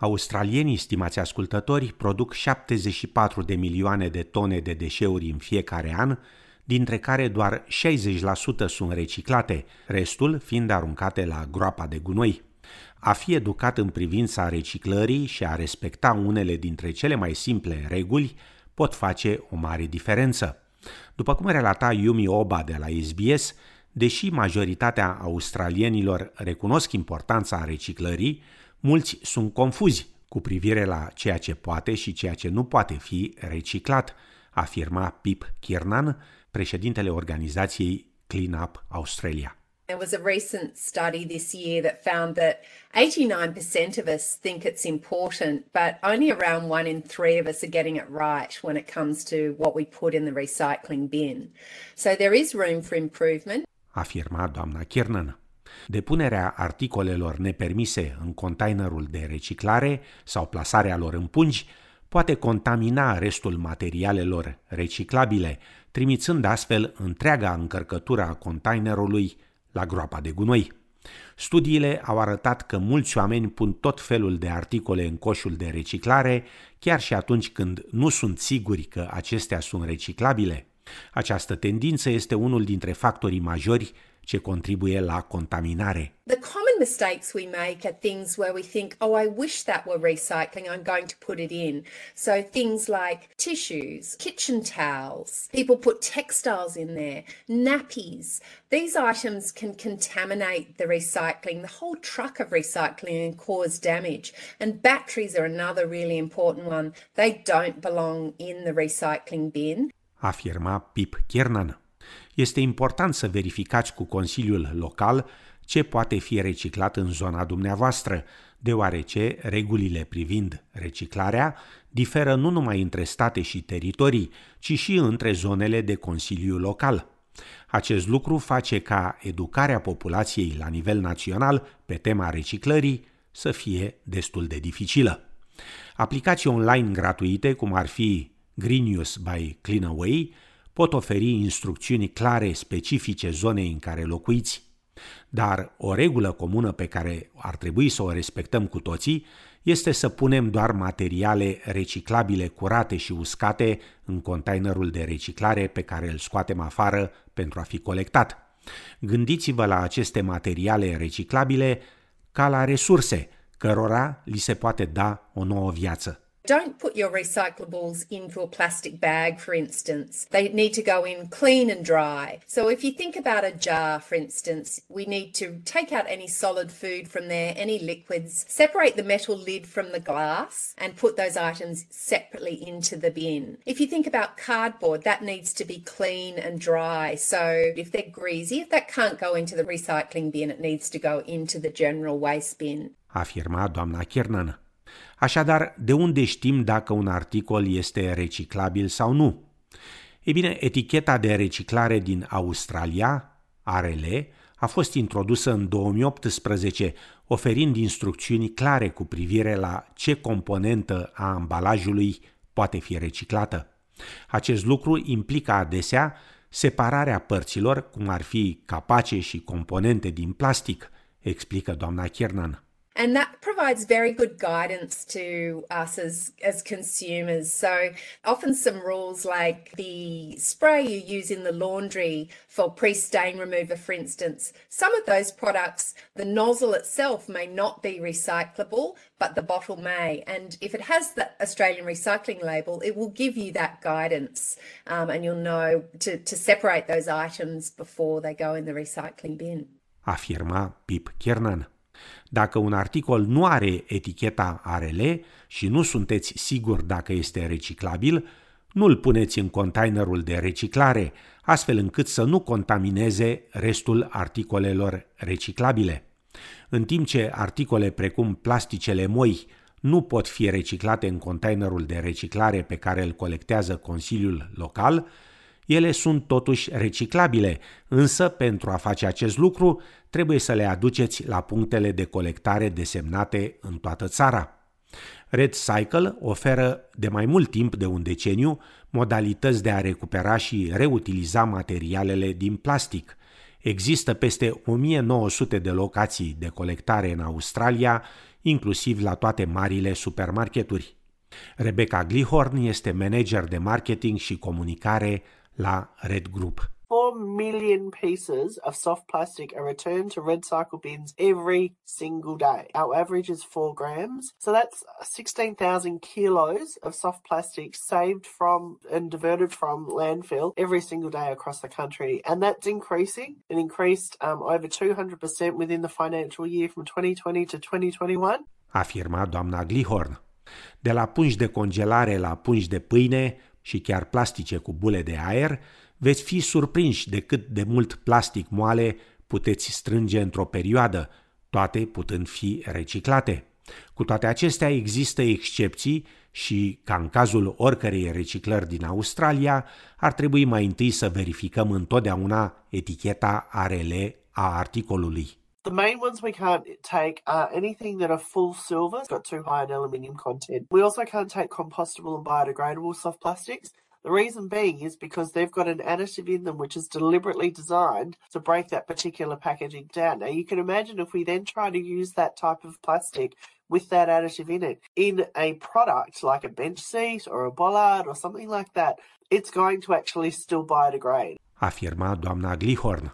Australienii, stimați ascultători, produc 74 de milioane de tone de deșeuri în fiecare an, dintre care doar 60% sunt reciclate, restul fiind aruncate la groapa de gunoi. A fi educat în privința reciclării și a respecta unele dintre cele mai simple reguli pot face o mare diferență. După cum relata Yumi Oba de la SBS, deși majoritatea australienilor recunosc importanța reciclării, mulți sunt confuzi cu privire la ceea ce poate și ceea ce nu poate fi reciclat, afirma Pip Kiernan, președintele organizației Clean Up Australia. There was a recent study this year that found that 89% of us think it's important, but only around one in three of us are getting it right when it comes to what we put in the recycling bin. So there is room for improvement. Afirma doamna Kiernan. Depunerea articolelor nepermise în containerul de reciclare sau plasarea lor în pungi poate contamina restul materialelor reciclabile, trimițând astfel întreaga încărcătură a containerului la groapa de gunoi. Studiile au arătat că mulți oameni pun tot felul de articole în coșul de reciclare, chiar și atunci când nu sunt siguri că acestea sunt reciclabile. Această tendință este unul dintre factorii majori ce contribuie la contaminare. The common mistakes we make are things where we think, oh, I wish that were recycling, I'm going to put it in. So things like tissues, kitchen towels, people put textiles in there, nappies. These items can contaminate the recycling, the whole truck of recycling and cause damage. And batteries are another really important one. They don't belong in the recycling bin. Afirma Pip Kiernan. Este important să verificați cu Consiliul Local ce poate fi reciclat în zona dumneavoastră, deoarece regulile privind reciclarea diferă nu numai între state și teritorii, ci și între zonele de Consiliu Local. Acest lucru face ca educarea populației la nivel național pe tema reciclării să fie destul de dificilă. Aplicații online gratuite, cum ar fi Green by Cleanaway, pot oferi instrucțiuni clare specifice zonei în care locuiți, dar o regulă comună pe care ar trebui să o respectăm cu toții este să punem doar materiale reciclabile curate și uscate în containerul de reciclare pe care îl scoatem afară pentru a fi colectat. Gândiți-vă la aceste materiale reciclabile ca la resurse, cărora li se poate da o nouă viață. Don't put your recyclables into a plastic bag, for instance. They need to go in clean and dry. So, if you think about a jar, for instance, we need to take out any solid food from there, any liquids, separate the metal lid from the glass, and put those items separately into the bin. If you think about cardboard, that needs to be clean and dry. So, if they're greasy, if that can't go into the recycling bin, it needs to go into the general waste bin. Afirma doamna Kiernan. Așadar, de unde știm dacă un articol este reciclabil sau nu? Ei bine, eticheta de reciclare din Australia, ARL, a fost introdusă în 2018, oferind instrucțiuni clare cu privire la ce componentă a ambalajului poate fi reciclată. Acest lucru implică adesea separarea părților, cum ar fi capace și componente din plastic, explică doamna Kiernan. And that provides very good guidance to us as as consumers. So often some rules like the spray you use in the laundry for pre-stain remover for instance some of those products the nozzle itself may not be recyclable but the bottle may. And if it has the australian recycling label it will give you that guidance um, and you'll know to, to separate those items before they go in the recycling bin. Afirma Pip Kiernan Dacă un articol nu are eticheta ARL și nu sunteți siguri dacă este reciclabil, nu îl puneți în containerul de reciclare, astfel încât să nu contamineze restul articolelor reciclabile. În timp ce articole precum plasticele moi nu pot fi reciclate în containerul de reciclare pe care îl colectează Consiliul Local, ele sunt totuși reciclabile, însă pentru a face acest lucru trebuie să le aduceți la punctele de colectare desemnate în toată țara. Red Cycle oferă de mai mult timp de un deceniu modalități de a recupera și reutiliza materialele din plastic. Există peste 1900 de locații de colectare în Australia, inclusiv la toate marile supermarketuri. Rebecca Glihorn este manager de marketing și comunicare la Red Group. 4 million pieces of soft plastic are returned to red cycle bins every single day. Our average is 4 grams. So that's 16,000 kilos of soft plastic saved from and diverted from landfill every single day across the country. And that's increasing. It increased um, over 200% within the financial year from 2020 to 2021. Afirma doamna Glihorn. De la pungi de congelare la pungi de pâine și chiar plastice cu bule de aer, veți fi surprinși de cât de mult plastic moale puteți strânge într-o perioadă, toate putând fi reciclate. Cu toate acestea există excepții și, ca în cazul oricărei reciclări din Australia, ar trebui mai întâi să verificăm întotdeauna eticheta ARL a articolului. The main ones we can't take are anything that are full silver, it's got too high an aluminium content. We also can't take compostable and biodegradable soft plastics. The reason being is because they've got an additive in them which is deliberately designed to break that particular packaging down. Now, you can imagine if we then try to use that type of plastic with that additive in it in a product like a bench seat or a bollard or something like that, it's going to actually still biodegrade. Afirma doamna Glihorn.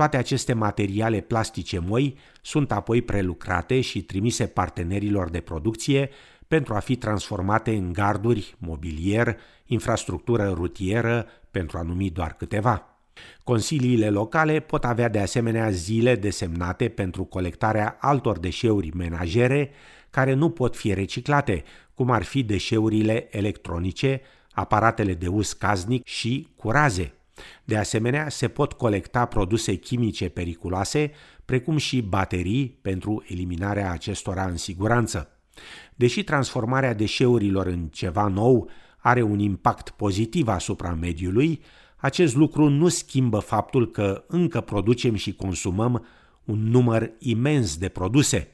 Toate aceste materiale plastice moi sunt apoi prelucrate și trimise partenerilor de producție pentru a fi transformate în garduri, mobilier, infrastructură rutieră, pentru a numi doar câteva. Consiliile locale pot avea de asemenea zile desemnate pentru colectarea altor deșeuri menajere care nu pot fi reciclate, cum ar fi deșeurile electronice, aparatele de uz casnic și curaze. De asemenea, se pot colecta produse chimice periculoase, precum și baterii pentru eliminarea acestora în siguranță. Deși transformarea deșeurilor în ceva nou are un impact pozitiv asupra mediului, acest lucru nu schimbă faptul că încă producem și consumăm un număr imens de produse.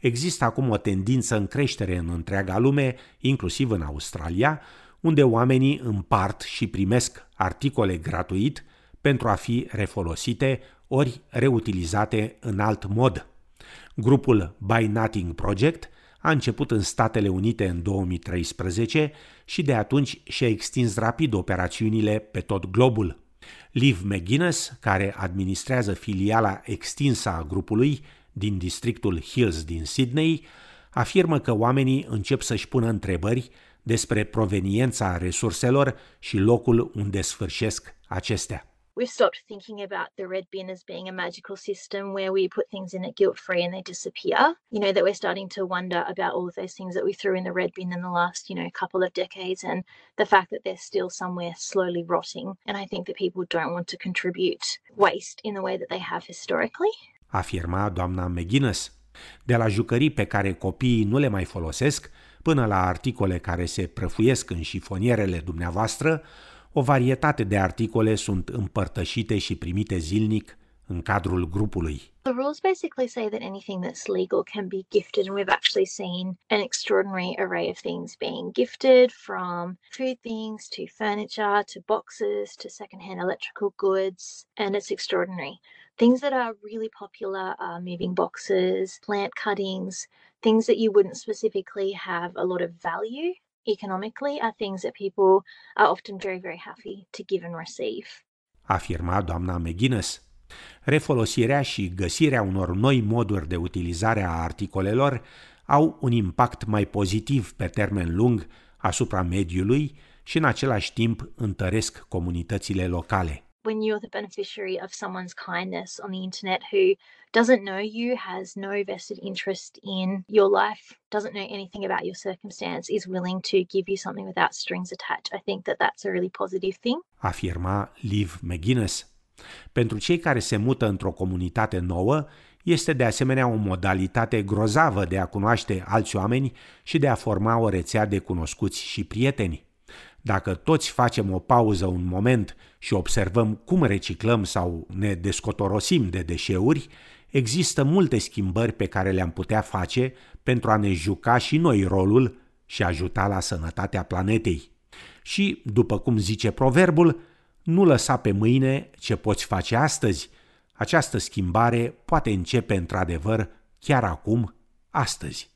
Există acum o tendință în creștere în întreaga lume, inclusiv în Australia, unde oamenii împart și primesc articole gratuit pentru a fi refolosite ori reutilizate în alt mod. Grupul Buy Nothing Project a început în Statele Unite în 2013 și de atunci și-a extins rapid operațiunile pe tot globul. Liv McGuinness, care administrează filiala extinsă a grupului din districtul Hills din Sydney, afirmă că oamenii încep să-și pună întrebări despre proveniența resurselor și locul unde sfârșesc acestea. we've stopped thinking about the red bin as being a magical system where we put things in it guilt free and they disappear. You know, that we're starting to wonder about all of those things that we threw in the red bin in the last, you know, couple of decades and the fact that they're still somewhere slowly rotting. And I think that people don't want to contribute waste in the way that they have historically. Afirma doamna McGuinness. De la jucării pe care copiii nu le mai folosesc, până la articole care se prăfuiesc în șifonierele dumneavoastră, o varietate de articole sunt împărtășite și primite zilnic în cadrul grupului. The rules basically say that anything that's legal can be gifted, and we've actually seen an extraordinary array of things being gifted from food things to furniture to boxes to secondhand electrical goods, and it's extraordinary. Things that are really popular are moving boxes, plant cuttings, things that you wouldn't specifically have a lot of value economically are things that people are often very, very happy to give and receive. Afirma doamna McGuinness. Refolosirea și găsirea unor noi moduri de utilizare a articolelor au un impact mai pozitiv pe termen lung asupra mediului și în același timp întăresc comunitățile locale. When you're the beneficiary of someone's kindness on the internet who doesn't know you, has no vested interest in your life, doesn't know anything about your circumstance, is willing to give you something without strings attached. I think that that's a really positive thing. Afirma Liv McGuinness. Pentru cei care se mută într-o comunitate nouă, este de asemenea o modalitate grozavă de a cunoaște alți oameni și de a forma o rețea de cunoscuți și prieteni. Dacă toți facem o pauză un moment și observăm cum reciclăm sau ne descotorosim de deșeuri, există multe schimbări pe care le-am putea face pentru a ne juca și noi rolul și ajuta la sănătatea planetei. Și, după cum zice proverbul, nu lăsa pe mâine ce poți face astăzi, Această schimbare poate începe într-adevăr chiar acum, astăzi.